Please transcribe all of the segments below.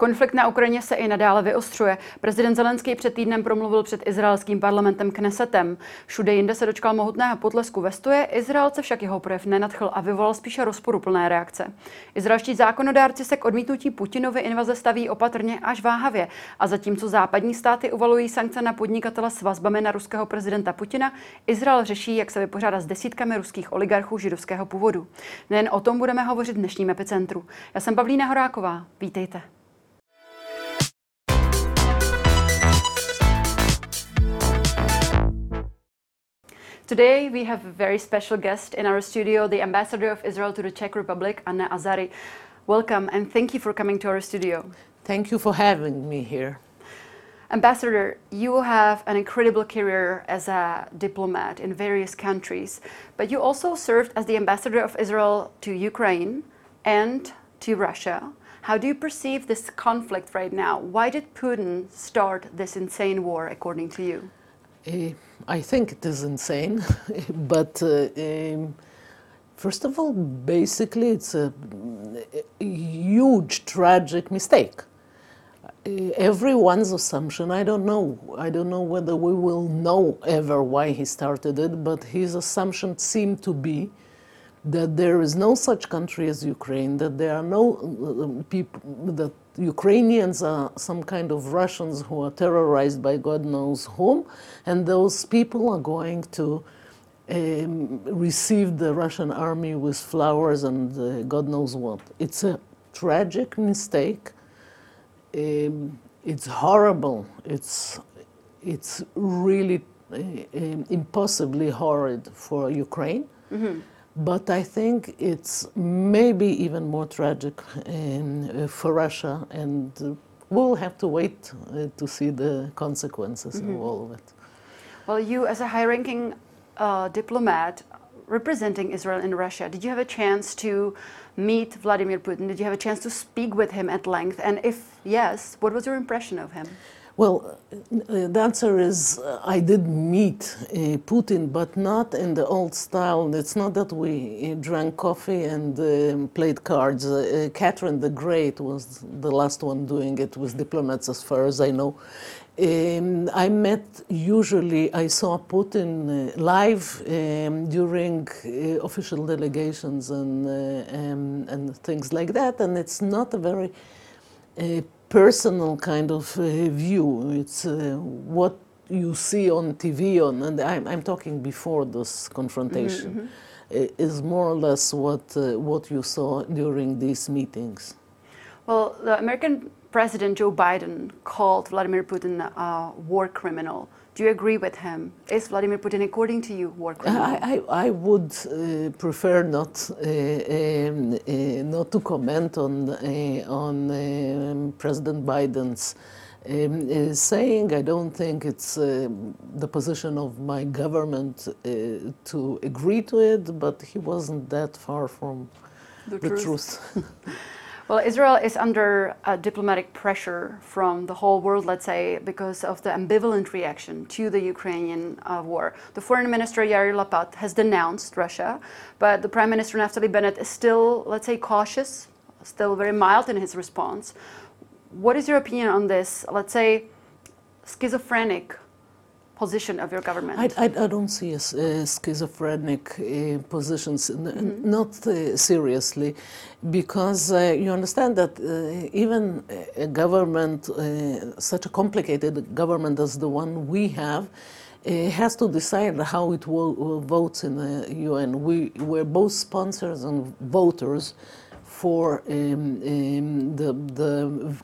Konflikt na Ukrajině se i nadále vyostřuje. Prezident Zelenský před týdnem promluvil před izraelským parlamentem Knesetem. Všude jinde se dočkal mohutného potlesku ve stoje, Izraelce však jeho projev nenadchl a vyvolal spíše rozporuplné reakce. Izraelští zákonodárci se k odmítnutí Putinovy invaze staví opatrně až váhavě a zatímco západní státy uvalují sankce na podnikatele s vazbami na ruského prezidenta Putina, Izrael řeší, jak se vypořádat s desítkami ruských oligarchů židovského původu. Nejen o tom budeme hovořit v dnešním epicentru. Já jsem Pavlína Horáková. Vítejte. Today, we have a very special guest in our studio, the ambassador of Israel to the Czech Republic, Anna Azari. Welcome and thank you for coming to our studio. Thank you for having me here. Ambassador, you have an incredible career as a diplomat in various countries, but you also served as the ambassador of Israel to Ukraine and to Russia. How do you perceive this conflict right now? Why did Putin start this insane war, according to you? Uh, I think it is insane, but uh, um, first of all, basically, it's a, a huge, tragic mistake. Uh, everyone's assumption, I don't know, I don't know whether we will know ever why he started it, but his assumption seemed to be that there is no such country as Ukraine, that there are no uh, people, that Ukrainians are some kind of Russians who are terrorized by God knows whom, and those people are going to um, receive the Russian army with flowers and uh, God knows what. It's a tragic mistake. Um, it's horrible. It's, it's really uh, um, impossibly horrid for Ukraine. Mm-hmm. But I think it's maybe even more tragic in, uh, for Russia, and uh, we'll have to wait uh, to see the consequences mm-hmm. of all of it. Well, you, as a high ranking uh, diplomat representing Israel in Russia, did you have a chance to meet Vladimir Putin? Did you have a chance to speak with him at length? And if yes, what was your impression of him? Well, uh, the answer is uh, I did meet uh, Putin, but not in the old style. It's not that we uh, drank coffee and um, played cards. Uh, Catherine the Great was the last one doing it with diplomats, as far as I know. Um, I met usually, I saw Putin uh, live um, during official delegations and, um, and things like that, and it's not a very personal kind of uh, view. It's uh, what you see on TV, on, and I'm, I'm talking before this confrontation, mm -hmm. is more or less what, uh, what you saw during these meetings. Well, the American President Joe Biden called Vladimir Putin a war criminal. Do you agree with him? Is Vladimir Putin, according to you, war criminal? I, I, I would uh, prefer not uh, um, uh, not to comment on uh, on um, President Biden's um, uh, saying. I don't think it's uh, the position of my government to agree to it, but he wasn't that far from the, the truth. truth. Well, Israel is under diplomatic pressure from the whole world, let's say, because of the ambivalent reaction to the Ukrainian uh, war. The foreign minister Yair Lapid has denounced Russia, but the prime minister Naftali Bennett is still, let's say, cautious, still very mild in his response. What is your opinion on this, let's say, schizophrenic position of your government? I, I, I don't see a, a schizophrenic uh, positions, mm-hmm. not uh, seriously, because uh, you understand that uh, even a government, uh, such a complicated government as the one we have, uh, has to decide how it will, votes in the UN. We were both sponsors and voters for um, um, the, the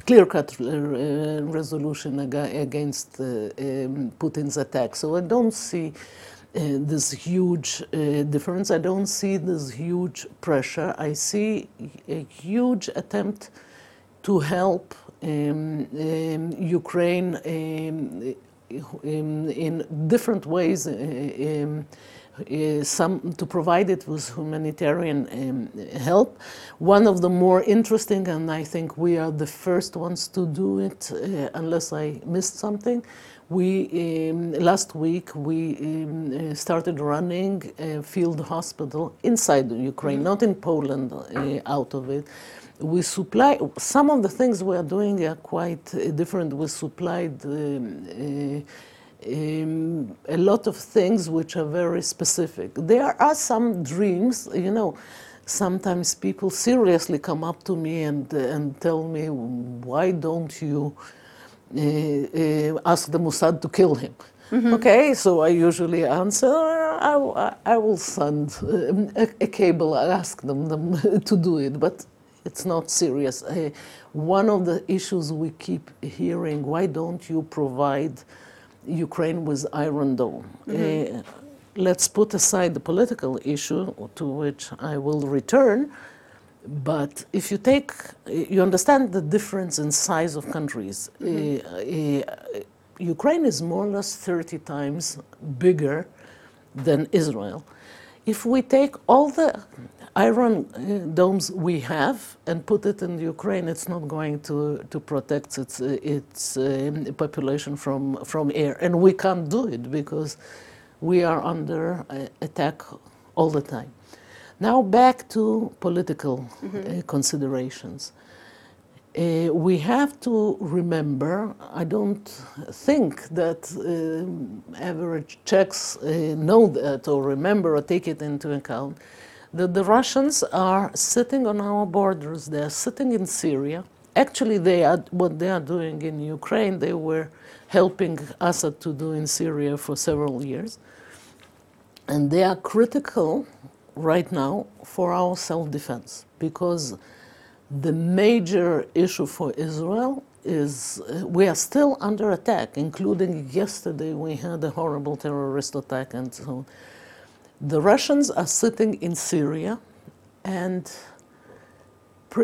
clear-cut uh, resolution against uh, um, Putin's attack. So I don't see uh, this huge uh, difference. I don't see this huge pressure. I see a huge attempt to help um, um, Ukraine um, in, in, different ways. Uh, uh, some, to provide it with humanitarian um, help. One of the more interesting, and I think we are the first ones to do it, uh, unless I missed something. We um, last week we um, uh, started running a field hospital inside Ukraine, mm -hmm. not in Poland, uh, out of it. we supply some of the things we are doing are quite uh, different. We supplied um, uh, um, a lot of things which are very specific. There are some dreams, you know. Sometimes people seriously come up to me and and tell me, why don't you uh, uh, ask the Mossad to kill him? Mm-hmm. Okay, so I usually answer, I, I will send um, a, a, cable, I ask them, them to do it, but it's not serious. Uh, one of the issues we keep hearing, why don't you provide Ukraine with Iron Dome? Mm-hmm. Uh, let's put aside the political issue to which I will return. But if you take, you understand the difference in size of countries. Mm-hmm. Uh, uh Ukraine is more or less 30 times bigger than Israel. If we take all the iron uh, domes we have and put it in Ukraine, it's not going to, to protect its, uh, its uh, population from, from air. And we can't do it because we are under uh, attack all the time. Now back to political mm-hmm. Uh, considerations. Uh, we have to remember, I don't think that uh, average Czechs uh, know that or remember or take it into account, that the Russians are sitting on our borders, they are sitting in Syria. Actually, they are, what they are doing in Ukraine, they were helping Assad to do in Syria for several years. And they are critical right now for our self defense because the major issue for Israel is uh, we are still under attack, including yesterday we had a horrible terrorist attack and so on. The Russians are sitting in Syria and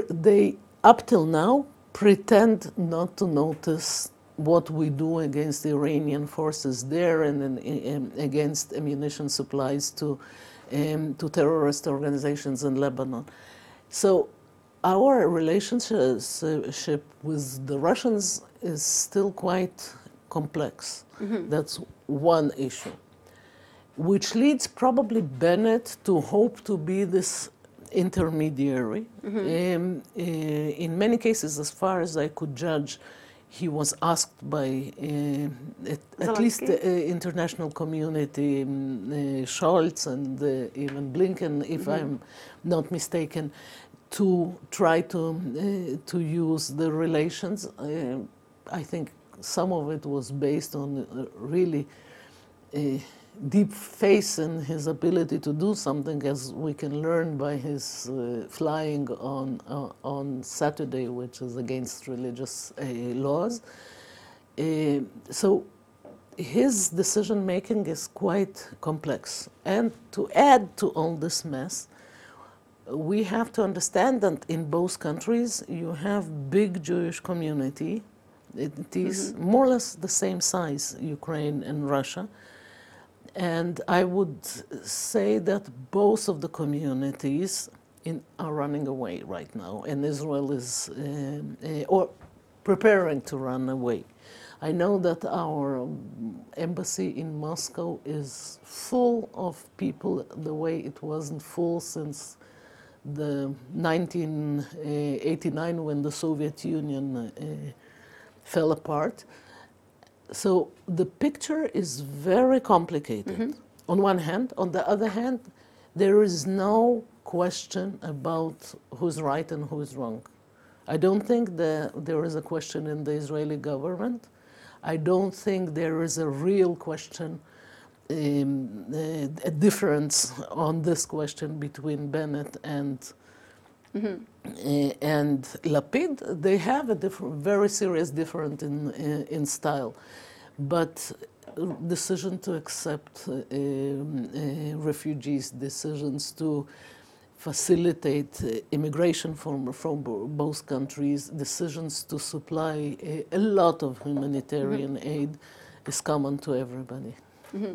they, up till now, pretend not to notice what we do against the Iranian forces there and, and against ammunition supplies to, um, to terrorist organizations in Lebanon. So our relationship with the Russians is still quite complex. Mm-hmm. That's one issue, which leads probably Bennett to hope to be this intermediary. Mm-hmm. Um, uh, in many cases, as far as I could judge, he was asked by uh, at, at, least the uh, international community, um, uh, Scholz and uh, even Blinken, if mm-hmm. I'm not mistaken, to try to uh, to use the relations. I think some of it was based on uh, really deep faith in his ability to do something, as we can learn by his uh, flying on uh, on Saturday, which is against religious uh, laws. so his decision making is quite complex, and to add to all this mess, we have to understand that in both countries you have big Jewish community. It is mm-hmm. more or less the same size, Ukraine and Russia. And I would say that both of the communities in, are running away right now, and Israel is uh, uh, or preparing to run away. I know that our um, embassy in Moscow is full of people the way it wasn't full since the 1989 when the Soviet Union uh, fell apart. So the picture is very complicated. Mm-hmm. On one hand, on the other hand, there is no question about who's right and who's wrong. I don't think that there is a question in the Israeli government. I don't think there is a real question um, uh, a difference on this question between Bennett and mm-hmm. uh, and Lapid. They have a different, very serious difference in in, in style, but decision to accept uh, refugees, decisions to facilitate uh, immigration from, from both countries, decisions to supply a, a lot of humanitarian mm-hmm. aid is common to everybody. Mm-hmm.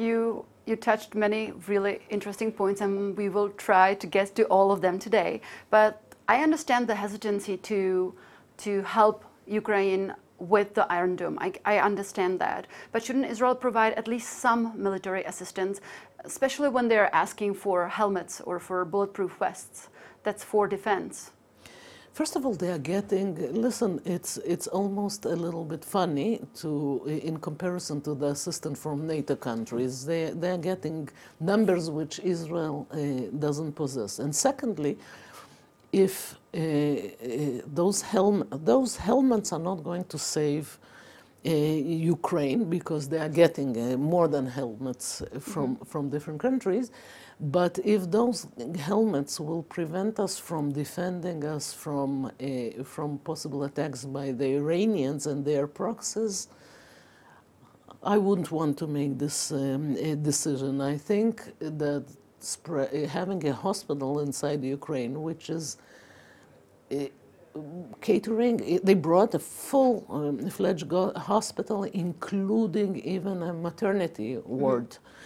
You you touched many really interesting points, and we will try to get to all of them today. But I understand the hesitancy to to help Ukraine with the Iron Dome. I, I, understand that. But shouldn't Israel provide at least some military assistance, especially when they're asking for helmets or for bulletproof vests? That's for defense. First of all, they are getting. Listen, it's it's almost a little bit funny to, in comparison to the assistance from NATO countries. They they are getting numbers which Israel uh, doesn't possess. And secondly, if uh, uh, those helm those helmets are not going to save uh, Ukraine because they are getting uh, more than helmets from mm -hmm. from different countries. But if those helmets will prevent us from defending us from, uh, from possible attacks by the Iranians and their proxies, I wouldn't want to make this um, decision. I think that having a hospital inside Ukraine, which is uh, catering, they brought a full-fledged um, hospital, including even a maternity ward. Mm -hmm Eh,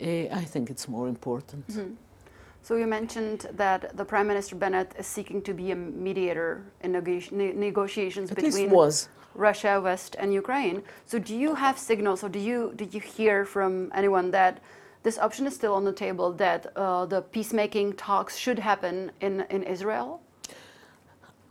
I think it's more important. Mm -hmm. So you mentioned that the Prime Minister Bennett is seeking to be a mediator in ne negotiations At between Russia, West, and Ukraine. So do you have signals, or do you did you hear from anyone that this option is still on the table that uh, the peacemaking talks should happen in in Israel?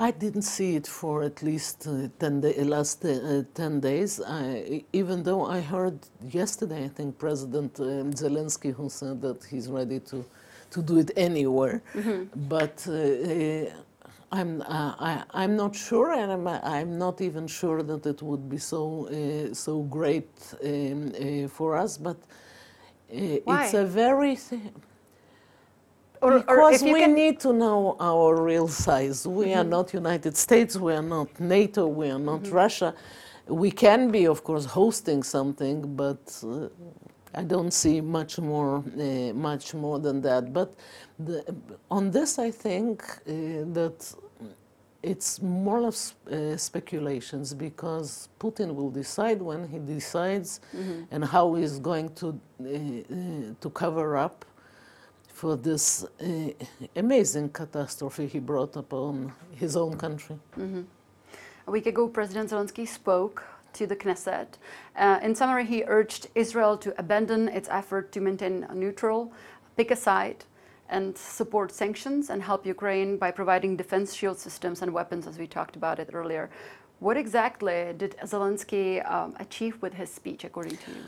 I didn't see it for at least uh, 10 day, last uh, 10 days, I, even though I heard yesterday, I think, President uh, Zelensky who said that he's ready to, to do it anywhere. Mm -hmm. But uh, uh, I'm, uh, I, I'm not sure, and I'm, I'm not even sure that it would be so, so great um, for us. But it's a very or, because or we can... need to know our real size. We mm -hmm. are mm-hmm. not United States, we are not NATO, we are not mm -hmm. Russia. We can be, of course, hosting something, but uh, I don't see much more, uh, much more than that. But the, on this, I think uh, that it's more of uh, speculations because Putin will decide when he decides mm -hmm. and how he's going to uh, uh, to cover up for this uh, amazing catastrophe he brought upon his own country. Mm -hmm. A week ago, President Zelensky spoke to the Knesset. Uh, in summary, he urged Israel to abandon its effort to maintain a neutral, pick a side, and support sanctions and help Ukraine by providing defense shield systems and weapons, as we talked about it earlier. What exactly did Zelensky um, achieve with his speech, according to you?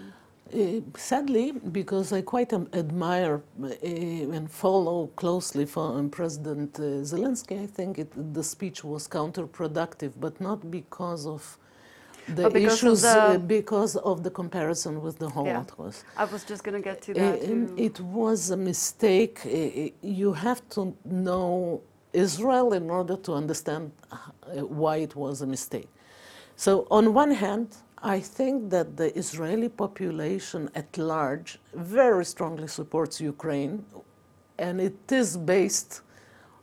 Uh, sadly, because I quite um, admire uh, and follow closely for um, President uh, Zelensky, I think it, the speech was counterproductive, but not because of the because issues, of the, uh, because of the comparison with the Holocaust. Yeah, I was just going to get to that. Um, it was a mistake. you have to know Israel in order to understand why it was a mistake. So, on one hand, I think that the Israeli population at large very strongly supports Ukraine, and it is based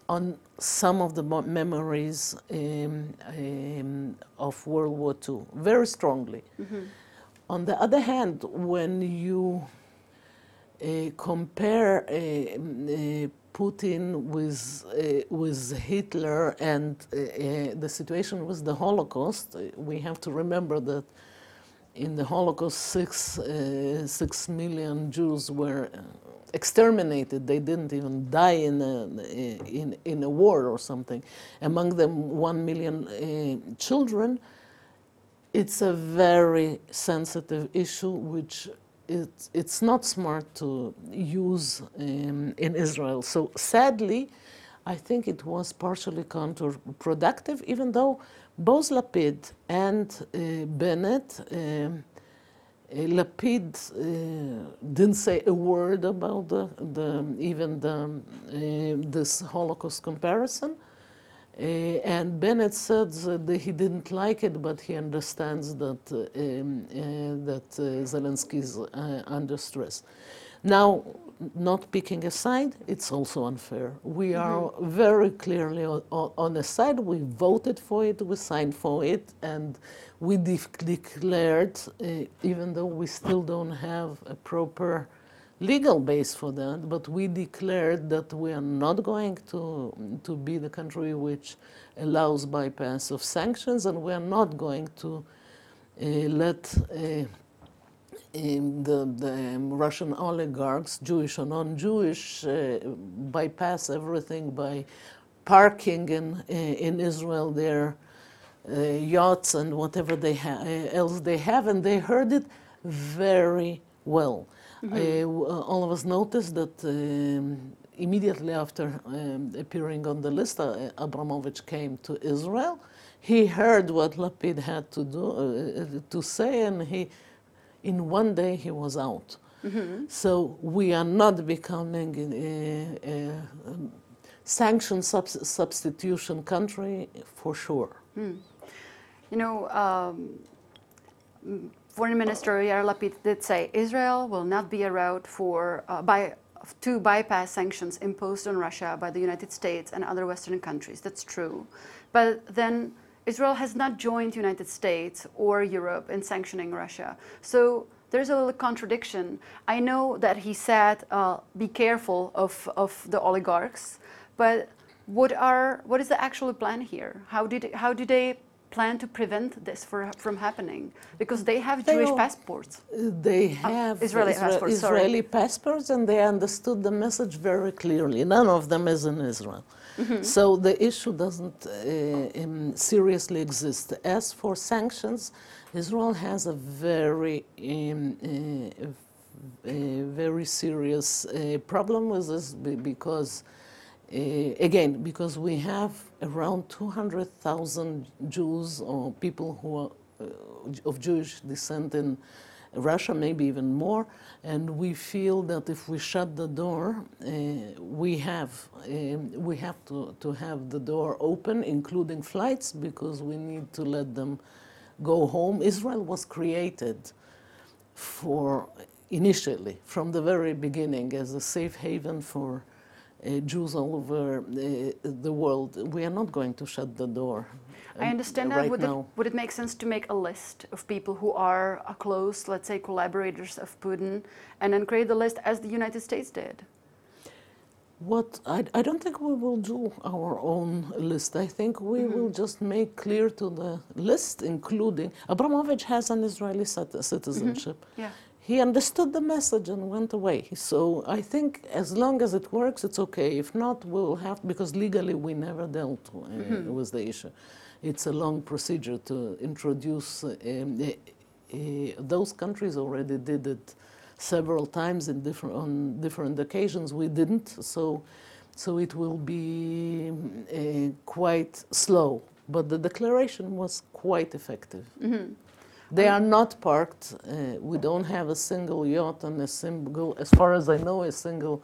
on some of the memories um, um, of World War II, very strongly. Mm -hmm. On the other hand, when you uh, compare uh, uh, Putin with, uh, with Hitler and uh, uh, the situation with the Holocaust, we have to remember that in the Holocaust, six, uh, six million Jews were exterminated. They didn't even die in a, in, in a war or something. Among them, one million uh, children. It's a very sensitive issue, which it, it's not smart to use um, in Israel. So sadly, I think it was partially counterproductive, even though both Lapid and uh, Bennett, um, uh, Lapid uh, didn't say a word about the, the even the, uh, this Holocaust comparison. Uh, and Bennett said that he didn't like it, but he understands that, uh, um, that Zelensky is under stress. Now, not picking a side, it's also unfair. We mm-hmm. are very clearly on, on a side. We voted for it, we signed for it, and we de declared, uh, even though we still don't have a proper legal base for that, but we declared that we are not going to, to be the country which allows bypass of sanctions, and we are not going to uh, let uh, the, the Russian oligarchs, Jewish or non-Jewish, uh, bypass everything by parking in, in Israel their uh, yachts and whatever they ha- uh, else they have, and they heard it very well. Uh, w- uh, all of us noticed that um, immediately after um, appearing on the list, uh, Abramovich came to Israel. He heard what Lapid had to do uh, to say, and he, in one day, he was out. So we are not becoming a, a, um, sanction subs- substitution country for sure. You know, um, Foreign Minister Yair Lapid did say Israel will not be a route for uh, by to bypass sanctions imposed on Russia by the United States and other Western countries. That's true, but then Israel has not joined the United States or Europe in sanctioning Russia. So there's a little contradiction. I know that he said, uh, "Be careful of of the oligarchs," but what are what is the actual plan here? How did how do they plan to prevent this for, from happening? Because they have They Jewish passports. They have Israeli Isra- passports, sorry. Israeli passports, and they understood the message very clearly. None of them is in Israel. Mm-hmm. So the issue doesn't uh, um, seriously exist. As for sanctions, Israel has a very, um, uh, very serious uh, problem with this because, uh, again, because we have around 200,000 Jews or people who are uh, of Jewish descent in Russia, maybe even more, and we feel that if we shut the door, uh, we have um, we have to, to have the door open, including flights, because we need to let them go home. Israel was created for initially from the very beginning as a safe haven for Jews all over uh, the world. We are not going to shut the door. I um, understand right that. Would it, would it make sense to make a list of people who are uh, close, let's say, collaborators of Putin, and then create the list as the United States did? What I, I don't think we will do our own list. I think we Mm-hmm. will just make clear to the list, including Abramovich has an Israeli cit- citizenship. Yeah. He understood the message and went away. So I think as long as it works, it's okay. If not, we'll have because legally we never dealt uh, Mm-hmm. with the issue. It's a long procedure to introduce. Um, uh, uh, those countries already did it several times in different on different occasions. We didn't, so so it will be uh, quite slow. But the declaration was quite effective. They are not parked. Uh, we don't have a single yacht and a single, as far as I know, a single,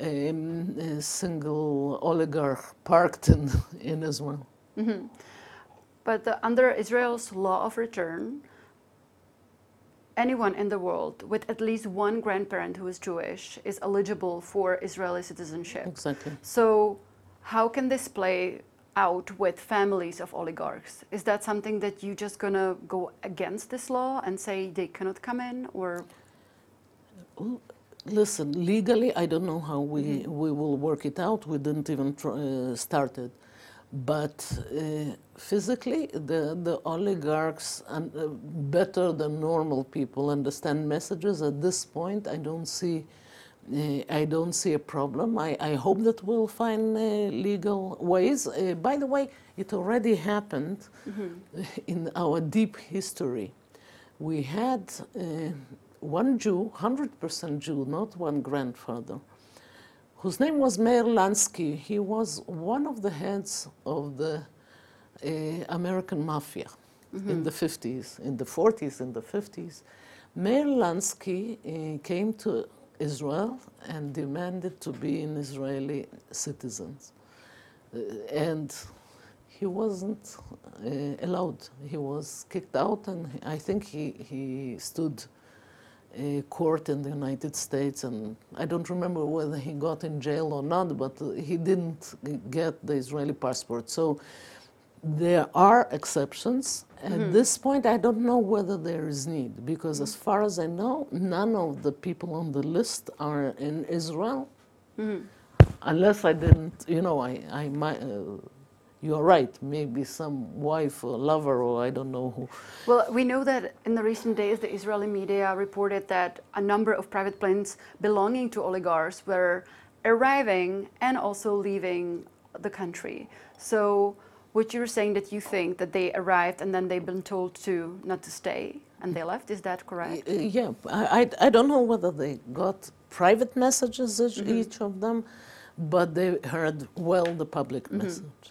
um, a single oligarch parked in, in Israel. But uh, under Israel's law of return, anyone in the world with at least one grandparent who is Jewish is eligible for Israeli citizenship. Exactly. So, how can this play out with families of oligarchs? Is that something that you're just gonna go against this law and say they cannot come in, or Listen, legally, I don't know how we, we will work it out. We didn't even tr- uh, start it. But uh, physically, the, the oligarchs, and, uh, better than normal people, understand messages. At this point, I don't see, I don't see a problem. I, I hope that we'll find uh, legal ways. Uh, by the way, it already happened in our deep history. We had uh, one Jew, 100% Jew, not one grandfather, whose name was Meir Lansky. He was one of the heads of the uh, American mafia in the 50s, in the 40s, in the 50s. Meir Lansky uh, came to Israel and demanded to be an Israeli citizen. Uh, and he wasn't uh, allowed. He was kicked out, and I think he, he stood uh, court in the United States, and I don't remember whether he got in jail or not, but he didn't get the Israeli passport. So there are exceptions. At this point, I don't know whether there is need, because as far as I know, none of the people on the list are in Israel. Unless I didn't, you know, I, I might. Uh, you're right. Maybe some wife or lover, or I don't know who. Well, we know that in the recent days, the Israeli media reported that a number of private planes belonging to oligarchs were arriving and also leaving the country. So, what you're saying that you think that they arrived and then they've been told to not to stay and they left, is that correct? Uh, yeah, I, I, don't know whether they got private messages, each, Mm-hmm. each of them, but they heard well the public Mm-hmm. message.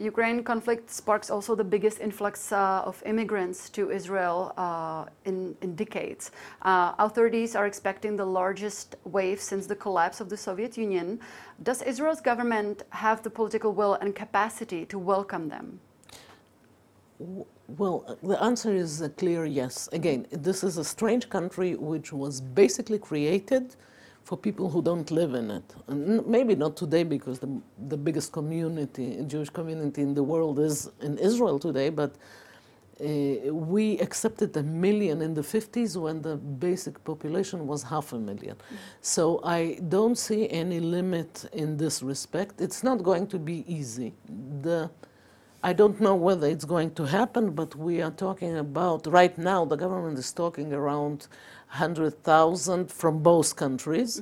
Ukraine conflict sparks also the biggest influx uh, of immigrants to Israel uh, in, in decades. Uh, authorities are expecting the largest wave since the collapse of the Soviet Union. Does Israel's government have the political will and capacity to welcome them? Well, the answer is a clear yes. Again, this is a strange country which was basically created for people who don't live in it. And maybe not today because the, the biggest community, Jewish community in the world is in Israel today, but uh, we accepted a million in the 50s when the basic population was half a 1000000 So I don't see any limit in this respect. It's not going to be easy. The, I don't know whether it's going to happen, but we are talking about, right now, the government is talking around 100,000 from both countries.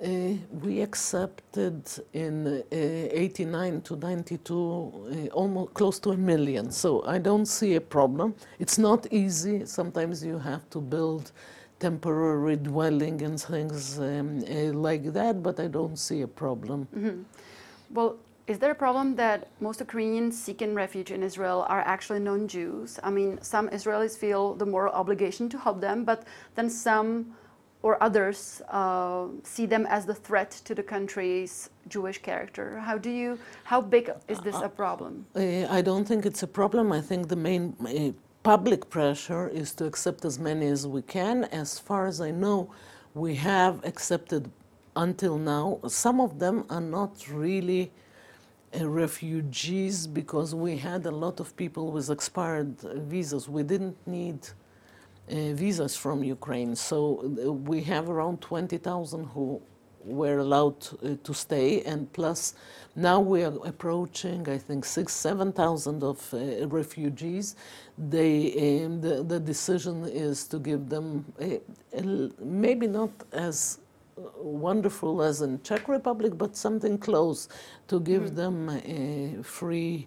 Uh, we accepted in uh, 89 to 92 uh, almost close to a million. So I don't see a problem. It's not easy. Sometimes you have to build temporary dwelling and things um, uh, like that, but I don't see a problem. Well, is there a problem that most Ukrainians seeking refuge in Israel are actually non Jews? I mean, some Israelis feel the moral obligation to help them, but then some or others uh, see them as the threat to the country's Jewish character. How do you, how big is this a problem? Uh, I don't think it's a problem. I think the main uh, public pressure is to accept as many as we can. As far as I know, we have accepted until now. Some of them are not really refugees because we had a lot of people with expired uh, visas. We didn't need uh, visas from Ukraine. So uh, we have around 20,000 who were allowed uh, to stay, and plus now we are approaching, I think, six, 7,000 of uh, refugees. They, um, the, the decision is to give them maybe not as wonderful as in Czech Republic, but something close to give them a free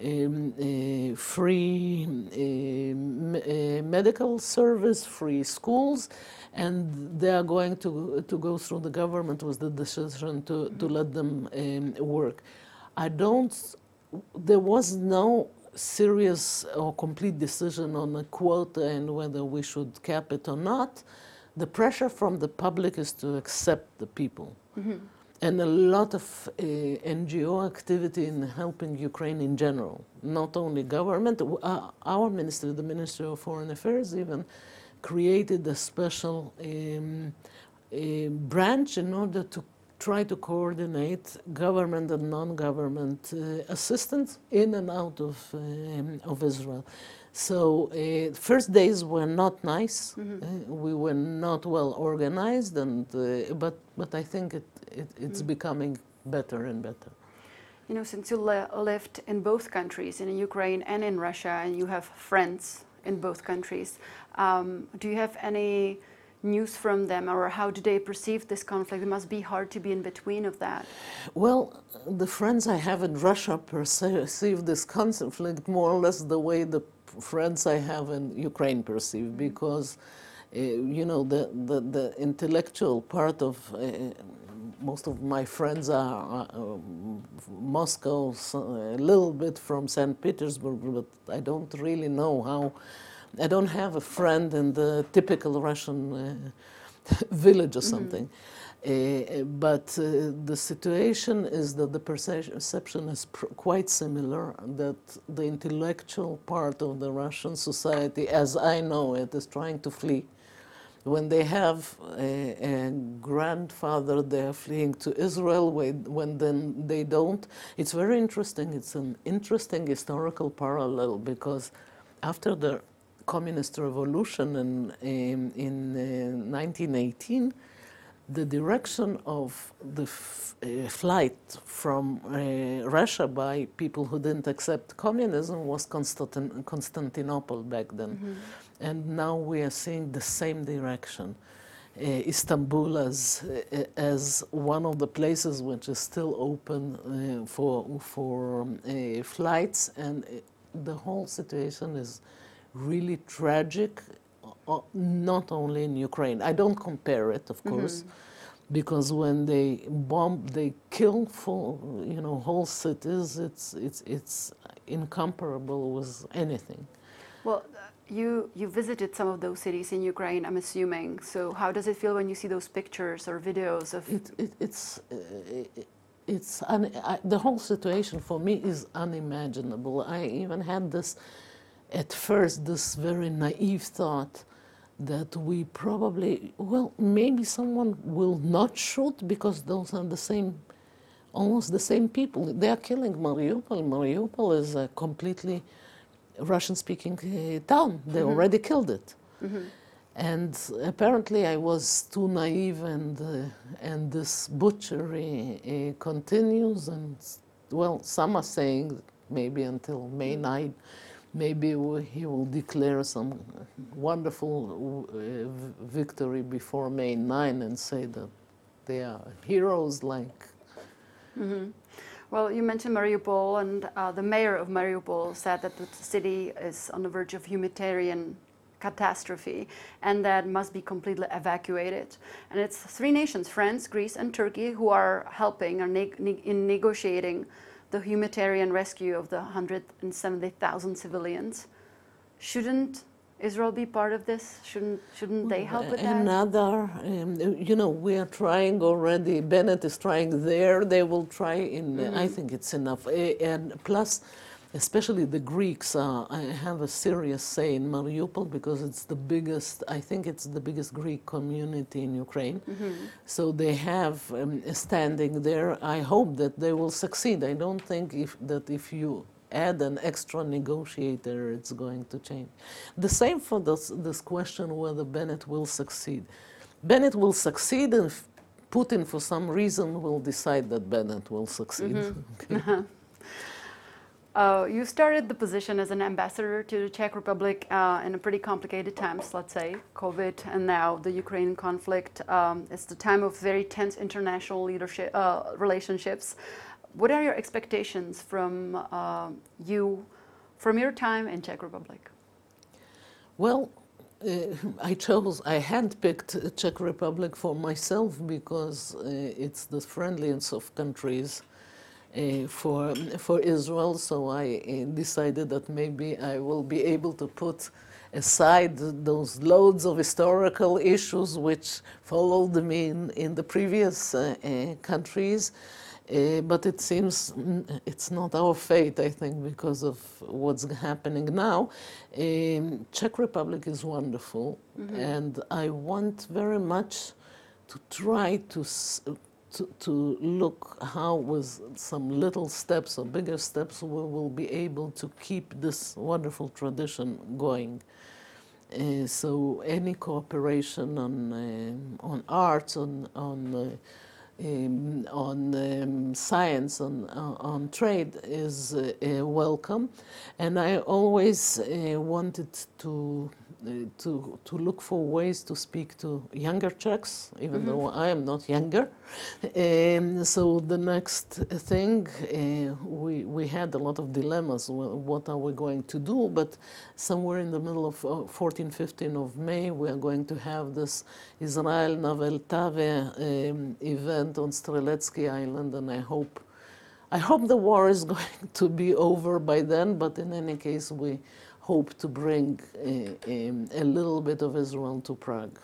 um, uh, free um, uh, medical service, free schools, and they are going to, to go through the government with the decision to, to let them um, work. I don't, there was no serious or complete decision on a quota and whether we should cap it or not. The pressure from the public is to accept the people and a lot of uh, NGO activity in helping Ukraine in general, not only government. Uh, our ministry, the Ministry of Foreign Affairs, even created a special um, a branch in order to try to coordinate government and non-government uh, assistance in and out of um, of Israel. So uh, first days were not nice. Uh, we were not well organized, and uh, but but I think it, it it's becoming better and better. You know, since you li- lived in both countries, in Ukraine and in Russia, and you have friends in both countries, um, do you have any news from them, or how do they perceive this conflict? It must be hard to be in between of that. Well, the friends I have in Russia perceive this conflict more or less the way the friends I have in Ukraine perceive, because, uh, you know, the, the, the intellectual part of uh, most of my friends are uh, Moscow, a little bit from St. Petersburg, but I don't really know how. I don't have a friend in the typical Russian uh, village or something. Uh, but uh, the situation is that the perception is pr- quite similar, that the intellectual part of the Russian society, as I know it, is trying to flee. When they have a, a grandfather, they are fleeing to Israel. When, when then they don't, it's very interesting. It's an interesting historical parallel because after the communist revolution in, in, in uh, 1918, the direction of the uh, flight from uh, Russia by people who didn't accept communism was Constantin- Constantinople back then. And now we are seeing the same direction. uh, Istanbul as uh, as one of the places which is still open uh, for for um, uh, flights, and the whole situation is really tragic. uh, Not only in Ukraine, I don't compare it, of course, because when they bomb, they kill for you know whole cities. It's it's it's incomparable with anything. Well, you you visited some of those cities in Ukraine, I'm assuming. So how does it feel when you see those pictures or videos of? It, it, it's uh, it's un, I, the whole situation for me is unimaginable. I even had this at first this very naive thought that we probably well maybe someone will not shoot because those are the same almost the same people. They are killing mariupol. Mariupol is a completely russian speaking uh, town. They already killed it. And apparently I was too naive, and uh, and this butchery uh, continues. And well, some are saying maybe until May 9, maybe he will declare some wonderful uh, victory before May 9 and say that they are heroes like Well, you mentioned Mariupol, and uh, the mayor of Mariupol said that the city is on the verge of humanitarian catastrophe and that must be completely evacuated. And it's three nations, France, Greece, and Turkey, who are helping neg- in negotiating the humanitarian rescue of the 170,000 civilians. Shouldn't Israel be part of this? Shouldn't shouldn't they help with that? Another, um, you know, we are trying already. Bennett is trying there. They will try in. Mm-hmm. I think it's enough. And plus, especially the Greeks uh, have a serious say in Mariupol because it's the biggest. I think it's the biggest Greek community in Ukraine. Mm-hmm. So they have um, a standing there. I hope that they will succeed. I don't think if that if you add an extra negotiator, it's going to change. The same for this, this question whether Bennett will succeed. Bennett will succeed if Putin, for some reason, will decide that Bennett will succeed. Okay. Uh, you started the position as an ambassador to the Czech Republic uh, in a pretty complicated times, let's say, COVID, and now the Ukraine conflict. Um, it's the time of very tense international leadership uh, relationships. What are your expectations from uh, you, from your time in Czech Republic? Well, uh, I chose, I handpicked Czech Republic for myself because uh, it's the friendliest of countries for, for Israel. So I uh, decided that maybe I will be able to put aside those loads of historical issues which followed me in, in the previous uh, uh, countries. Uh, but it seems mm, it's not our fate, I think, because of what's happening now. Um, Czech Republic is wonderful, and I want very much to try to, s- to to look how, with some little steps or bigger steps, we will be able to keep this wonderful tradition going. Uh, so any cooperation on um on arts, on on uh, um, on um, science, on uh, on trade is uh, uh, welcome, and I always uh, wanted to. Uh, to to look for ways to speak to younger Czechs, even though I am not younger. Um, so the next thing uh, we we had a lot of dilemmas. What are we going to do? But somewhere in the middle of uh, 14, 15 of May, we are going to have this Israel na Vltavě um, event on Streletsky Island, and I hope, I hope the war is going to be over by then. But in any case, we hope to bring a little bit of Israel to Prague.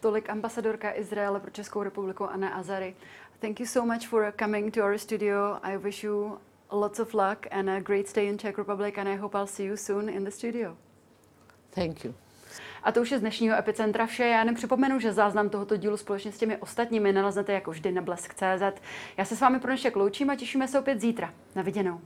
Tolik ambasadorka Izraele pro Českou republiku Anna Azary. Thank you so much for coming to our studio. I wish you lots of luck and a great stay in Czech Republic and I hope I'll see you soon in the studio. Thank you. A to už je z dnešního Epicentra vše. Já jenom připomenu, že záznam tohoto dílu společně s těmi ostatními naleznete jako vždy na blesk.cz. Já se s vámi pro dnešek loučím a těšíme se opět zítra. Na viděnou.